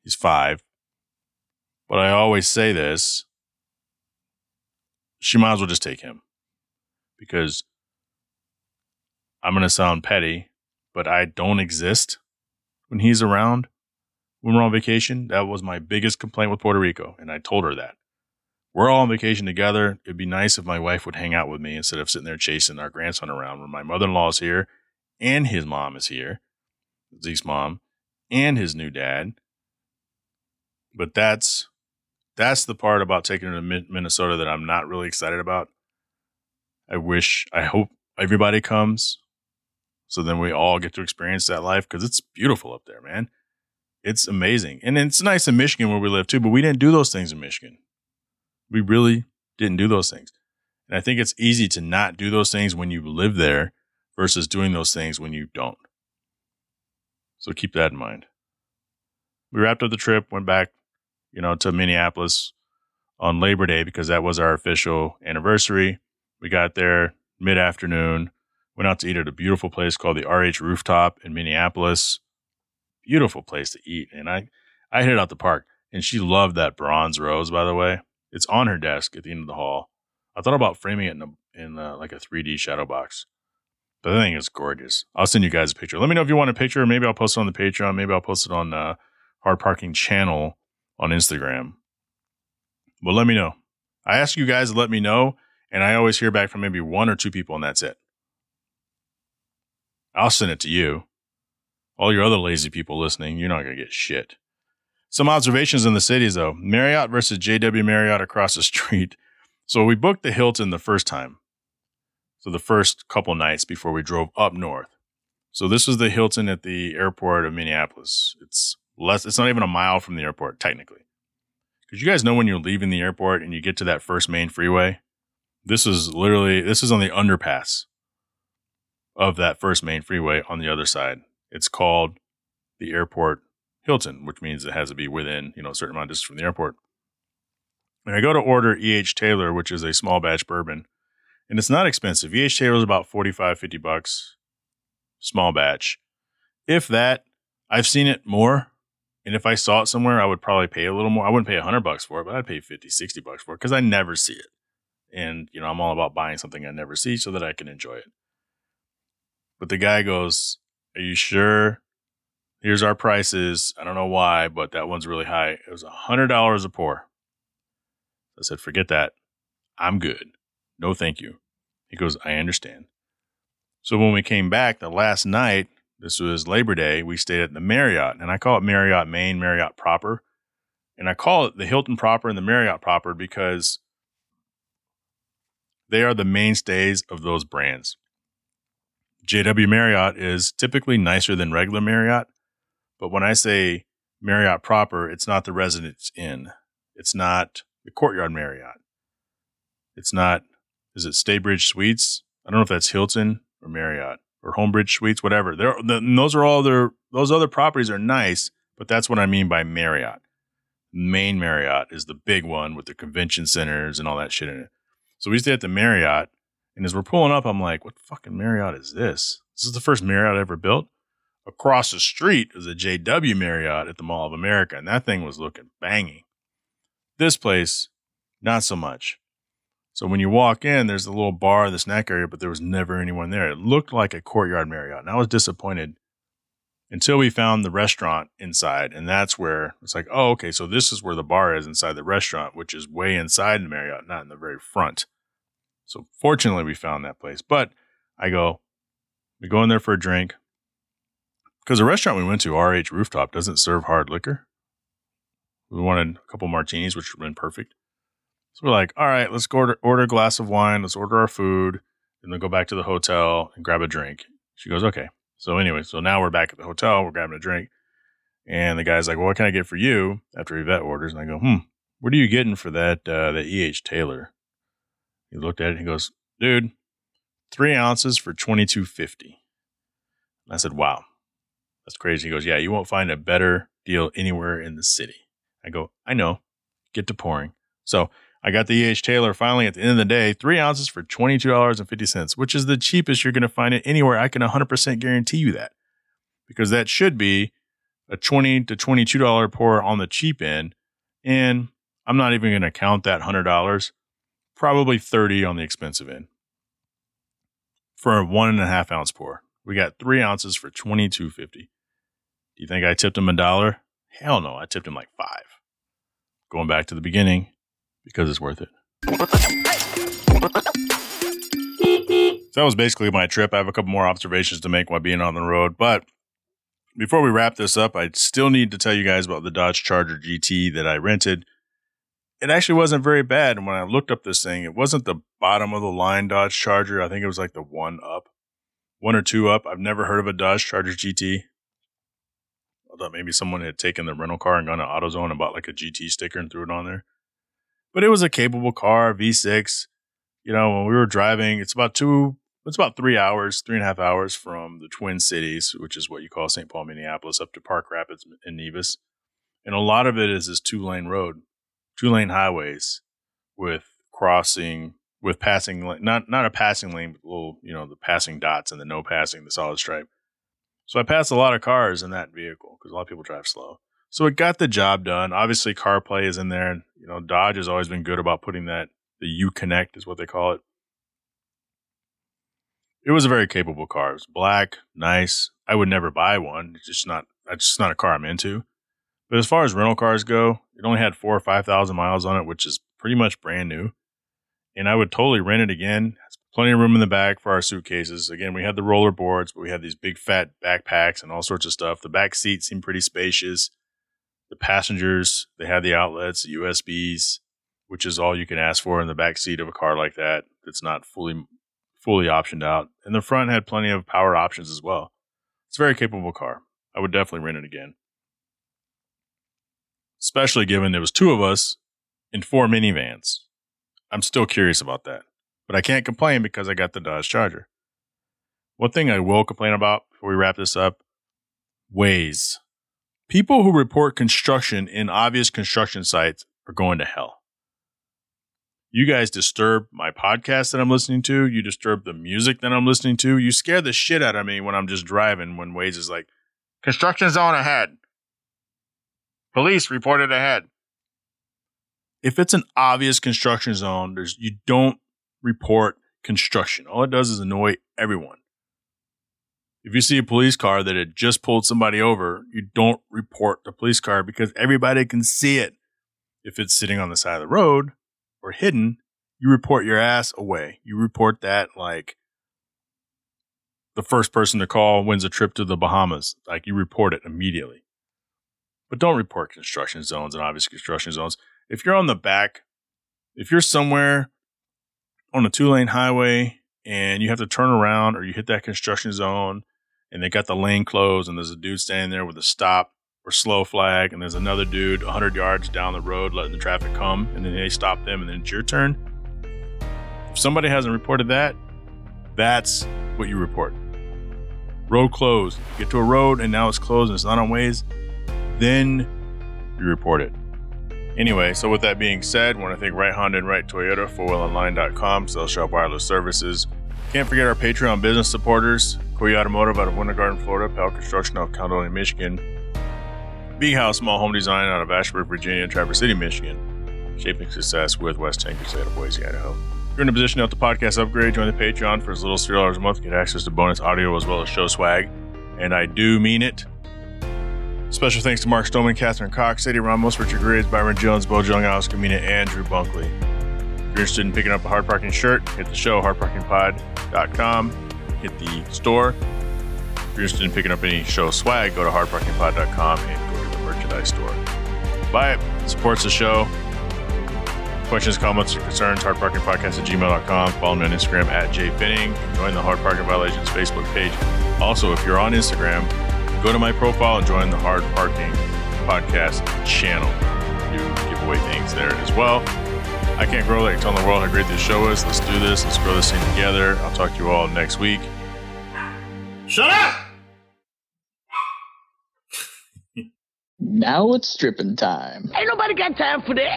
He's five. But I always say this she might as well just take him because I'm going to sound petty, but I don't exist when he's around. when we're on vacation. That was my biggest complaint with Puerto Rico. And I told her that. We're all on vacation together. It'd be nice if my wife would hang out with me instead of sitting there chasing our grandson around when my mother in law is here and his mom is here, Zeke's mom, and his new dad. But that's that's the part about taking her to Minnesota that I'm not really excited about. I wish, I hope everybody comes so then we all get to experience that life because it's beautiful up there, man. It's amazing. And it's nice in Michigan where we live too, but we didn't do those things in Michigan. We really didn't do those things. And I think it's easy to not do those things when you live there versus doing those things when you don't. So keep that in mind. We wrapped up the trip, went back, you know, to Minneapolis on Labor Day because that was our official anniversary. We got there mid afternoon, went out to eat at a beautiful place called the RH Rooftop in Minneapolis. Beautiful place to eat. And I, I hit it out the park and she loved that bronze rose, by the way. It's on her desk at the end of the hall. I thought about framing it in, a, in a, like a 3D shadow box. But the thing is gorgeous. I'll send you guys a picture. Let me know if you want a picture. Maybe I'll post it on the Patreon. Maybe I'll post it on the uh, Hard Parking channel on Instagram. But let me know. I ask you guys to let me know, and I always hear back from maybe one or two people, and that's it. I'll send it to you. All your other lazy people listening, you're not going to get shit. Some observations in the cities, though. Marriott versus JW Marriott across the street. So we booked the Hilton the first time. So the first couple nights before we drove up north. So this was the Hilton at the airport of Minneapolis. It's less, it's not even a mile from the airport, technically. Because you guys know when you're leaving the airport and you get to that first main freeway, this is literally, this is on the underpass of that first main freeway on the other side. It's called the airport Hilton, which means it has to be within, you know, a certain amount of distance from the airport. And I go to order E.H. Taylor, which is a small batch bourbon, and it's not expensive. E.H. Taylor is about 45, 50 bucks, small batch. If that, I've seen it more. And if I saw it somewhere, I would probably pay a little more. I wouldn't pay a 100 bucks for it, but I'd pay 50, 60 bucks for it because I never see it. And, you know, I'm all about buying something I never see so that I can enjoy it. But the guy goes, Are you sure? Here's our prices. I don't know why, but that one's really high. It was a $100 a pour. I said, Forget that. I'm good. No, thank you. He goes, I understand. So when we came back the last night, this was Labor Day, we stayed at the Marriott, and I call it Marriott Main, Marriott proper. And I call it the Hilton proper and the Marriott proper because they are the mainstays of those brands. JW Marriott is typically nicer than regular Marriott, but when I say Marriott proper, it's not the Residence Inn. It's not the Courtyard Marriott. It's not, is it Staybridge Suites? I don't know if that's Hilton or Marriott or Homebridge Suites, whatever. The, those are all their, those other properties are nice, but that's what I mean by Marriott. Main Marriott is the big one with the convention centers and all that shit in it. So we stayed at the Marriott, and as we're pulling up, I'm like, what fucking Marriott is this? This is the first Marriott I ever built. Across the street is a JW Marriott at the Mall of America, and that thing was looking banging. This place, not so much. So when you walk in, there's a little bar, the snack area, but there was never anyone there. It looked like a courtyard Marriott, and I was disappointed until we found the restaurant inside, and that's where it's like, oh, okay, so this is where the bar is inside the restaurant, which is way inside the Marriott, not in the very front. So fortunately, we found that place. But I go, we go in there for a drink because the restaurant we went to, RH Rooftop, doesn't serve hard liquor. We wanted a couple martinis, which would have been perfect. So we're like, all right, let's go order, order a glass of wine, let's order our food, and then go back to the hotel and grab a drink. She goes, okay. So anyway, so now we're back at the hotel, we're grabbing a drink. And the guy's like, well, what can I get for you after Yvette orders? And I go, hmm, what are you getting for that, uh, that E.H. Taylor? He looked at it and he goes, dude, three ounces for twenty two fifty. I said, wow, that's crazy. He goes, yeah, you won't find a better deal anywhere in the city. I go, I know. Get to pouring. So I got the E.H. Taylor finally at the end of the day, three ounces for $22.50, which is the cheapest you're going to find it anywhere. I can 100% guarantee you that because that should be a 20 to $22 pour on the cheap end. And I'm not even going to count that $100 probably 30 on the expensive end for a one and a half ounce pour. We got three ounces for 22.50. Do you think I tipped him a dollar? Hell no, I tipped him like five. Going back to the beginning because it's worth it. So that was basically my trip. I have a couple more observations to make while being on the road. But before we wrap this up, I still need to tell you guys about the Dodge Charger GT that I rented. It actually wasn't very bad. And when I looked up this thing, it wasn't the bottom of the line Dodge Charger. I think it was like the one up, one or two up. I've never heard of a Dodge Charger GT. I thought maybe someone had taken the rental car and gone to AutoZone and bought like a GT sticker and threw it on there. But it was a capable car, V6. You know, when we were driving, it's about two it's about three hours, three and a half hours from the Twin Cities, which is what you call St. Paul, Minneapolis, up to Park Rapids and Nevis. And a lot of it is this two lane road, two lane highways with crossing, with passing, not, not a passing lane, but little, you know, the passing dots and the no passing, the solid stripe. So I passed a lot of cars in that vehicle because a lot of people drive slow. So it got the job done. Obviously, CarPlay is in there. You know, Dodge has always been good about putting that, the Uconnect is what they call it, it was a very capable car. It was black, nice. I would never buy one. It's just not. That's just not a car I'm into. But as far as rental cars go, it only had four or five thousand miles on it, which is pretty much brand new. And I would totally rent it again. Plenty of room in the back for our suitcases. Again, we had the roller boards, but we had these big fat backpacks and all sorts of stuff. The back seat seemed pretty spacious. The passengers, they had the outlets, the USBs, which is all you can ask for in the back seat of a car like that. That's not fully fully optioned out, and the front had plenty of power options as well. It's a very capable car. I would definitely rent it again. Especially given there was two of us in four minivans. I'm still curious about that. But I can't complain because I got the Dodge Charger. One thing I will complain about before we wrap this up Waze. People who report construction in obvious construction sites are going to hell you guys disturb my podcast that I'm listening to. You disturb the music that I'm listening to. You scare the shit out of me when I'm just driving when Waze is like, construction zone ahead. Police reported ahead. If it's an obvious construction zone, there's you don't report construction. All it does is annoy everyone. If you see a police car that had just pulled somebody over, you don't report the police car because everybody can see it. If it's sitting on the side of the road, or hidden, you report your ass away. You report that like the first person to call wins a trip to the Bahamas. Like you report it immediately. But don't report construction zones and obvious construction zones. If you're on the back, if you're somewhere on a two lane highway and you have to turn around or you hit that construction zone and they got the lane closed and there's a dude standing there with a stop or slow flag, and there's another dude 100 yards down the road letting the traffic come, and then they stop them, and then it's your turn. If somebody hasn't reported that, that's what you report. Road closed. You get to a road and now it's closed and it's not on Waze. then you report it. Anyway, so with that being said, I want to thank Right Honda and Right Toyota, 4wheelonline.com, Sales Shop Wireless Services. Can't forget our Patreon business supporters, Koei Automotive out of Winter Garden, Florida, Pal Construction out of Caledonia, Michigan, Big House Small Home Design out of Ashburn, Virginia, and Traverse City, Michigan. Shaping success with West Tankers out of Boise, Idaho. If you're in a position to help the podcast upgrade, join the Patreon for as little as $3 a month. Get access to bonus audio as well as show swag. And I do mean it. Special thanks to Mark Stoneman, Catherine Cox, Sadie Ramos, Richard Graves, Byron Jones, Bo Jung, Alice Kamina, and Drew Bunkley. You're interested in picking up a hard parking shirt, hit the show, hardparkingpod.com. Hit the store. If you're interested in picking up any show swag, go to hardparkingpod.com and go to the merchandise store. Buy it, supports the show. Questions, comments, or concerns, hardparkingpodcast at gmail.com. Follow me on Instagram at jfinning. Join the Hard Parking Violations Facebook page. Also, if you're on Instagram, go to my profile and join the Hard Parking Podcast channel. Do give away things there as well. I can't grow like telling the world how great this show is. Let's do this. Let's grow this thing together. I'll talk to you all next week. Shut up! Now it's stripping time. Ain't nobody got time for that.